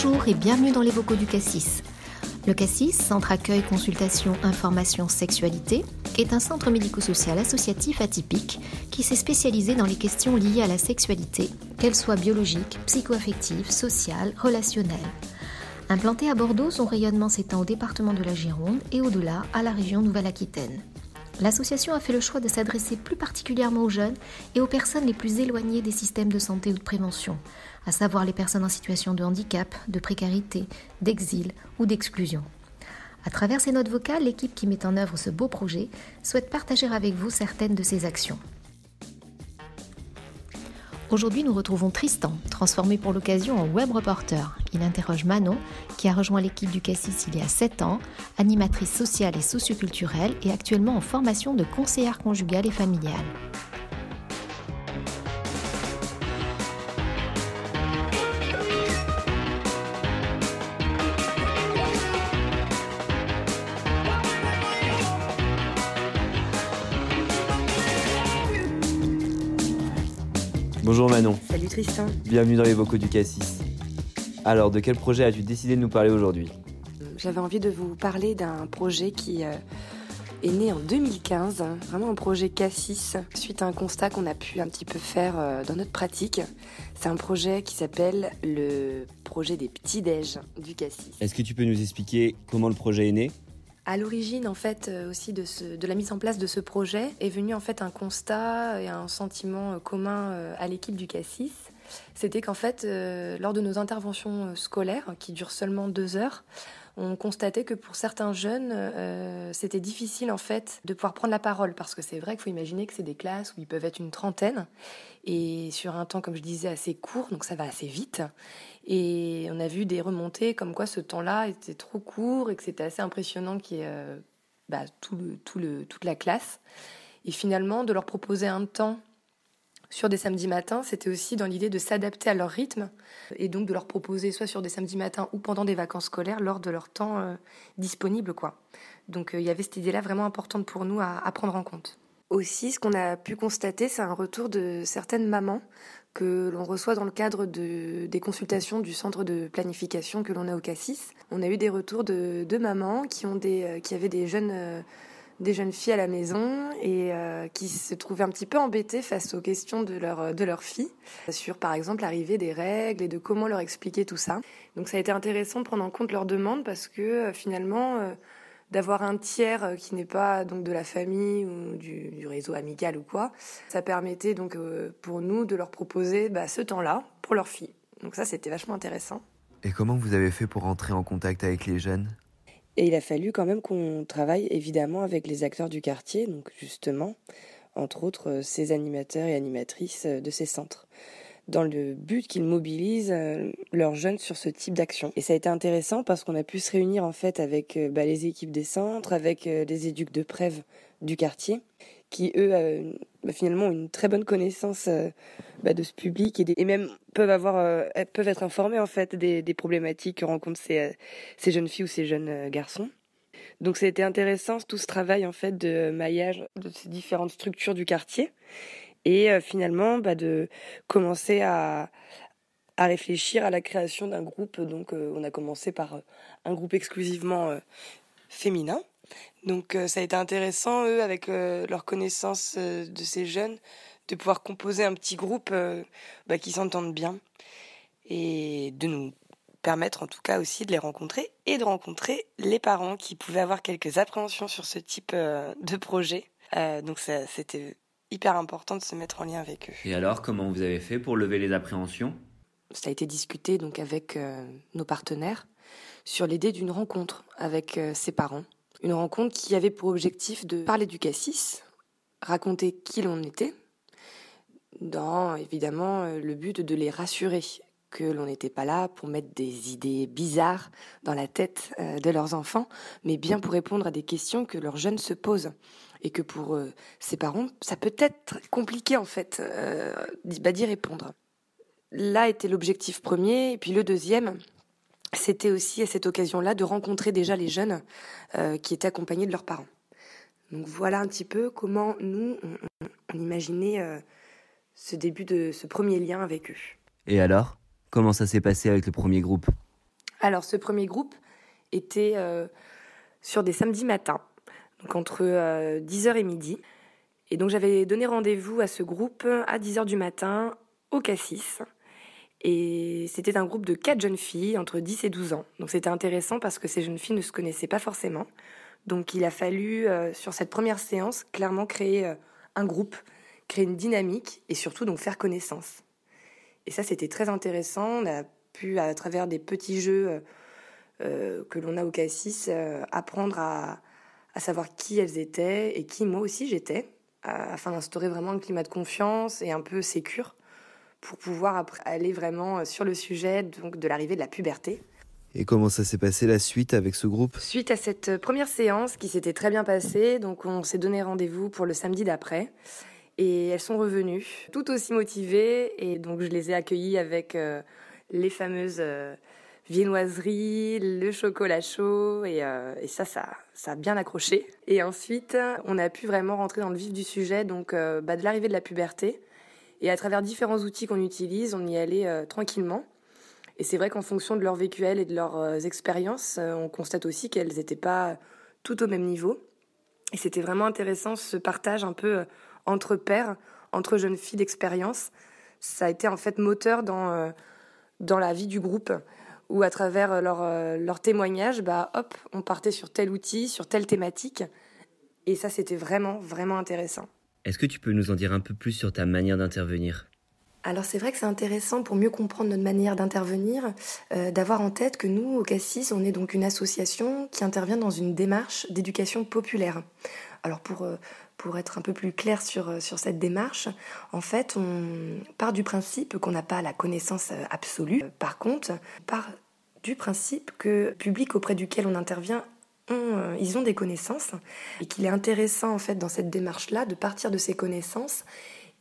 Bonjour et bienvenue dans les vocaux du Cassis. Le Cassis, Centre Accueil, Consultation, Information, Sexualité, est un centre médico-social associatif atypique qui s'est spécialisé dans les questions liées à la sexualité, qu'elles soient biologiques, psychoaffectives, sociales, relationnelles. Implanté à Bordeaux, son rayonnement s'étend au département de la Gironde et au-delà à la région Nouvelle-Aquitaine. L'association a fait le choix de s'adresser plus particulièrement aux jeunes et aux personnes les plus éloignées des systèmes de santé ou de prévention, à savoir les personnes en situation de handicap, de précarité, d'exil ou d'exclusion. À travers ces notes vocales, l'équipe qui met en œuvre ce beau projet souhaite partager avec vous certaines de ses actions. Aujourd'hui, nous retrouvons Tristan, transformé pour l'occasion en web reporter. Il interroge Manon, qui a rejoint l'équipe du Cassis il y a 7 ans, animatrice sociale et socioculturelle et actuellement en formation de conseillère conjugale et familiale. Bonjour Manon. Salut Tristan. Bienvenue dans les vocaux du Cassis. Alors, de quel projet as-tu décidé de nous parler aujourd'hui? J'avais envie de vous parler d'un projet qui euh, est né en 2015, vraiment un projet Cassis, suite à un constat qu'on a pu un petit peu faire euh, dans notre pratique. C'est un projet qui s'appelle le projet des petits-déj du Cassis. Est-ce que tu peux nous expliquer comment le projet est né? À l'origine, en fait, euh, aussi de, la mise en place de ce projet est venu en fait un constat et un sentiment euh, commun euh, à l'équipe du Cassis. C'était qu'en fait, lors de nos interventions scolaires, qui durent seulement deux heures, on constatait que pour certains jeunes, c'était difficile en fait de pouvoir prendre la parole parce que c'est vrai qu'il faut imaginer que c'est des classes où ils peuvent être une trentaine et sur un temps, comme je disais, assez court, donc ça va assez vite. Et on a vu des remontées comme quoi ce temps-là était trop court et que c'était assez impressionnant qu'il y ait euh, bah, tout le, tout le, toute la classe. Et finalement, de leur proposer un temps sur des samedis matins, c'était aussi dans l'idée de s'adapter à leur rythme et donc de leur proposer soit sur des samedis matins ou pendant des vacances scolaires lors de leur temps euh, disponible. Quoi. Donc euh, il y avait cette idée-là vraiment importante pour nous à, prendre en compte. Aussi, ce qu'on a pu constater, c'est un retour de certaines mamans que l'on reçoit dans le cadre de, des consultations du centre de planification que l'on a au Cassis. On a eu des retours de, de mamans qui, ont des, euh, qui avaient des jeunes, des jeunes filles à la maison et euh, qui se trouvaient un petit peu embêtées face aux questions de leur, de leur fille, sur par exemple l'arrivée des règles et de comment leur expliquer tout ça. Donc ça a été intéressant de prendre en compte leurs demandes parce que finalement d'avoir un tiers euh, qui n'est pas donc de la famille ou du, réseau amical ou quoi. Ça permettait donc euh, pour nous de leur proposer bah, ce temps-là pour leur fille. Donc ça, c'était vachement intéressant. Et comment vous avez fait pour entrer en contact avec les jeunes? Et il a fallu quand même qu'on travaille évidemment avec les acteurs du quartier, donc justement, entre autres euh, ces animateurs et animatrices de ces centres dans le but qu'ils mobilisent euh, leurs jeunes sur ce type d'action. Et ça a été intéressant parce qu'on a pu se réunir en fait avec euh, bah, les équipes des centres, avec euh, les éduques de Prève du quartier, qui eux bah, finalement une très bonne connaissance bah, de ce public et, même peuvent avoir peuvent être informés en fait des, problématiques que rencontrent ces, ces jeunes filles ou ces jeunes garçons. Donc été intéressant tout ce travail en fait de maillage de ces différentes structures du quartier et euh, finalement bah, de commencer à, à réfléchir à la création d'un groupe. Donc, euh, on a commencé par euh, un groupe exclusivement féminin. Donc, ça a été intéressant, eux, avec leur connaissance de ces jeunes, de pouvoir composer un petit groupe bah, qui s'entendent bien et de nous permettre en tout cas aussi de les rencontrer et de rencontrer les parents qui pouvaient avoir quelques appréhensions sur ce type de projet. donc, c'était hyper important de se mettre en lien avec eux. Et alors, comment vous avez fait pour lever les appréhensions? Ça a été discuté donc avec euh, nos partenaires sur l'idée d'une rencontre avec euh, ses parents. Une rencontre qui avait pour objectif de parler du cassis, raconter qui l'on était, dans évidemment euh, le but de les rassurer que l'on n'était pas là pour mettre des idées bizarres dans la tête de leurs enfants, mais bien pour répondre à des questions que leurs jeunes se posent et que pour euh, ses parents, ça peut être compliqué en fait euh, bah, d'y répondre. Là était l'objectif premier, et puis le deuxième, c'était aussi à cette occasion-là de rencontrer déjà les jeunes euh, qui étaient accompagnés de leurs parents. Donc voilà un petit peu comment nous, on, imaginait ce début de ce premier lien avec eux. Et alors Comment ça s'est passé avec le premier groupe? Alors ce premier groupe était sur des samedis matins, donc entre 10h et midi. Et donc j'avais donné rendez-vous à ce groupe à 10h du matin au Cassis. Et c'était un groupe de quatre jeunes filles entre 10 et 12 ans. Donc c'était intéressant parce que ces jeunes filles ne se connaissaient pas forcément. Donc il a fallu, euh, sur cette première séance, clairement créer euh, un groupe, créer une dynamique et surtout donc faire connaissance. Et ça c'était très intéressant. On a pu, à travers des petits jeux euh, que l'on a au Cassis, apprendre à, à savoir qui elles étaient et qui moi aussi j'étais, afin d'instaurer vraiment un climat de confiance et un peu sécure pour pouvoir aller vraiment euh, sur le sujet donc de l'arrivée de la puberté. Et comment ça s'est passé la suite avec ce groupe? Suite à cette euh, première séance qui s'était très bien passée, donc on s'est donné rendez-vous pour le samedi d'après. Et elles sont revenues, tout aussi motivées. Et donc je les ai accueillies avec euh, les fameuses viennoiseries, le chocolat chaud. Et, et, ça, ça, ça a bien accroché. Et ensuite, on a pu vraiment rentrer dans le vif du sujet, donc bah, de l'arrivée de la puberté. Et à travers différents outils qu'on utilise, on y allait euh, tranquillement. Et c'est vrai qu'en fonction de leur vécuel et de leurs euh, expériences, euh, on constate aussi qu'elles n'étaient pas toutes au même niveau. Et c'était vraiment intéressant ce partage un peu entre pairs, entre jeunes filles d'expérience. Ça a été en fait moteur dans, dans la vie du groupe, où à travers leur, leur témoignage, bah, hop, on partait sur tel outil, sur telle thématique. Et ça, c'était vraiment, vraiment intéressant. Est-ce que tu peux nous en dire un peu plus sur ta manière d'intervenir? Alors c'est vrai que c'est intéressant pour mieux comprendre notre manière d'intervenir, euh, d'avoir en tête que nous, au Cassis, on est donc une association qui intervient dans une démarche d'éducation populaire. Alors pour, euh, être un peu plus clair sur, euh, sur cette démarche, en fait, on part du principe qu'on n'a pas la connaissance absolue. Par contre, on part du principe que le public auprès duquel on intervient euh, ils ont des connaissances et qu'il est intéressant en fait dans cette démarche-là de partir de ces connaissances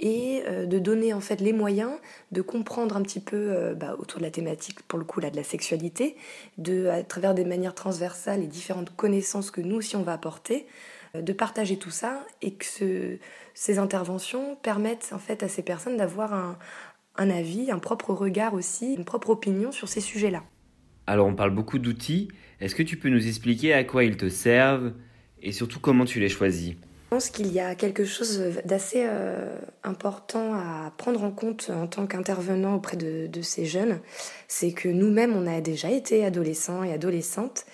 et euh, de donner en fait les moyens de comprendre un petit peu euh, bah, autour de la thématique pour le coup là de la sexualité, de à travers des manières transversales et différentes connaissances que nous aussi on va apporter, de partager tout ça et que ces interventions permettent en fait à ces personnes d'avoir un, un avis, un propre regard aussi, une propre opinion sur ces sujets-là. Alors on parle beaucoup d'outils. Est-ce que tu peux nous expliquer à quoi ils te servent et surtout comment tu les choisis? Je pense qu'il y a quelque chose d'assez euh, important à prendre en compte en tant qu'intervenant auprès de, ces jeunes. C'est que nous-mêmes, on a déjà été adolescents et adolescentes.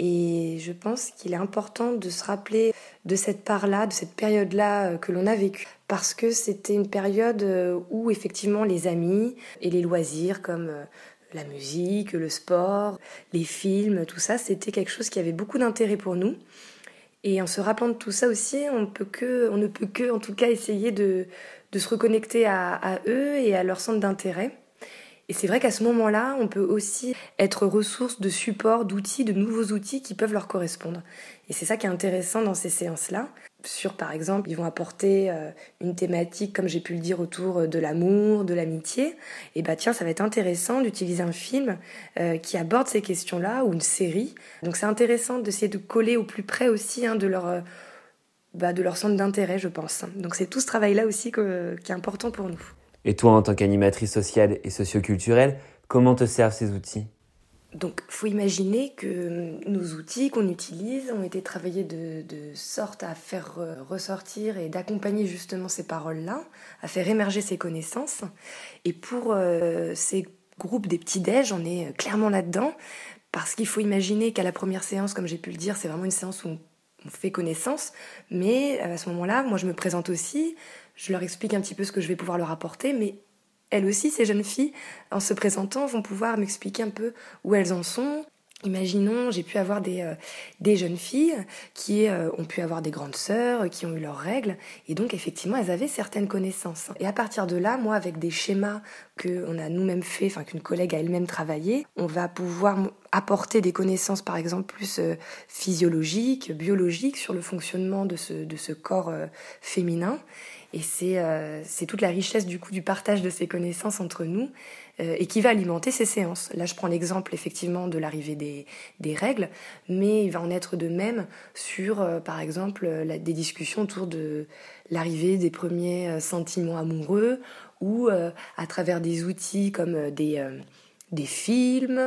Et je pense qu'il est important de se rappeler de cette part-là, de cette période-là euh, que l'on a vécue. Parce que c'était une période euh, où effectivement les amis et les loisirs comme la musique, le sport, les films, tout ça, c'était quelque chose qui avait beaucoup d'intérêt pour nous. Et en se rappelant de tout ça aussi, on, peut que, ne peut que, en tout cas, essayer de, de se reconnecter à, à, eux et à leur centre d'intérêt. Et c'est vrai qu'à ce moment-là, on peut aussi être ressource de support, d'outils, de nouveaux outils qui peuvent leur correspondre. Et c'est ça qui est intéressant dans ces séances-là. Sur, par exemple, ils vont apporter euh, une thématique, comme j'ai pu le dire, autour euh, de l'amour, de l'amitié. Et bah tiens, ça va être intéressant d'utiliser un film euh, qui aborde ces questions-là ou une série. Donc c'est intéressant d'essayer de coller au plus près aussi hein, de leur bah, de leur centre d'intérêt, je pense. Donc c'est tout ce travail-là aussi qui est important pour nous. Et toi, en tant qu'animatrice sociale et socioculturelle, comment te servent ces outils? Donc, faut imaginer que nos outils qu'on utilise ont été travaillés de, sorte à faire ressortir et d'accompagner justement ces paroles-là, à faire émerger ces connaissances. Et pour euh, ces groupes des petits-déj, on est clairement là-dedans, parce qu'il faut imaginer qu'à la première séance, comme j'ai pu le dire, c'est vraiment une séance où on fait connaissance, mais à ce moment-là, moi je me présente aussi, je leur explique un petit peu ce que je vais pouvoir leur apporter, mais elles aussi, ces jeunes filles, en se présentant, vont pouvoir m'expliquer un peu où elles en sont. Imaginons, j'ai pu avoir des, euh, des jeunes filles qui euh, ont pu avoir des grandes sœurs, qui ont eu leurs règles, et donc effectivement, elles avaient certaines connaissances. Et à partir de là, moi, avec des schémas qu'on a nous-mêmes fait, enfin qu'une collègue a elle-même travaillé, on va pouvoir apporter des connaissances, par exemple, plus euh, physiologiques, biologiques sur le fonctionnement de ce, de ce corps féminin. Et euh, c'est toute la richesse du partage de ces connaissances entre nous euh, et qui va alimenter ces séances. Là, je prends l'exemple effectivement de l'arrivée des, règles, mais il va en être de même sur, euh, par exemple, des discussions autour de l'arrivée des premiers sentiments amoureux ou à travers des outils comme des des films.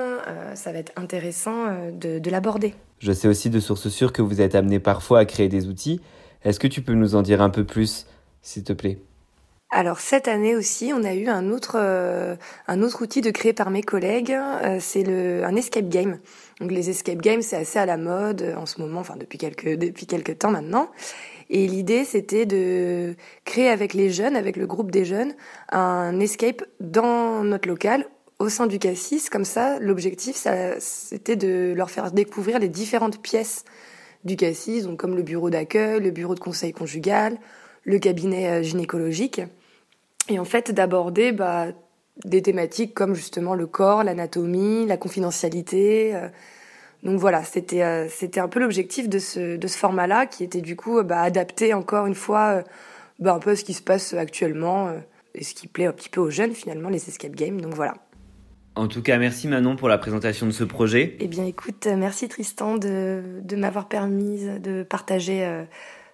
ça va être intéressant de, de l'aborder. Je sais aussi de sources sûres que vous êtes amené parfois à créer des outils. Est-ce que tu peux nous en dire un peu plus, s'il te plaît alors cette année aussi, on a eu un autre euh, un autre outil de créé par mes collègues, euh, c'est le un escape game. Donc les escape games, c'est assez à la mode euh, en ce moment, enfin depuis quelques depuis temps maintenant. Et l'idée, c'était de créer avec les jeunes, avec le groupe des jeunes, un escape dans notre local au sein du cassis. Comme ça, l'objectif, c'était de leur faire découvrir les différentes pièces du cassis, donc comme le bureau d'accueil, le bureau de conseil conjugal, le cabinet gynécologique et en fait d'aborder bah, des thématiques comme justement le corps, l'anatomie, la confidentialité. Euh. donc voilà, c'était euh, c'était un peu l'objectif de ce de ce format-là, qui était du coup bah, adapté encore une fois euh, bah, un peu à ce qui se passe actuellement et ce qui plaît un petit peu aux jeunes finalement, les escape games. Donc voilà. En tout cas, merci Manon pour la présentation de ce projet. Eh bien écoute, merci Tristan de, de m'avoir permis de partager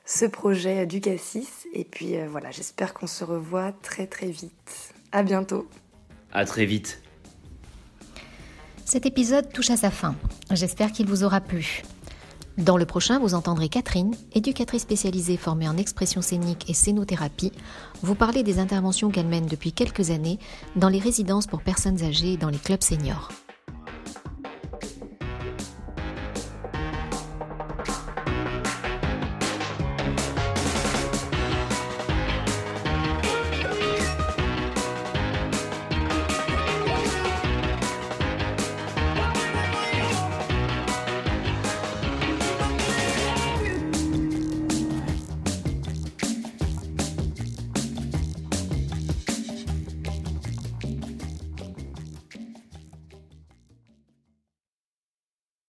ce projet du Cassis. Et puis euh, voilà, j'espère qu'on se revoit très très vite. À bientôt. À très vite. Cet épisode touche à sa fin. J'espère qu'il vous aura plu. Dans le prochain, vous entendrez Catherine, éducatrice spécialisée formée en expression scénique et scénothérapie, vous parler des interventions qu'elle mène depuis quelques années dans les résidences pour personnes âgées et dans les clubs seniors.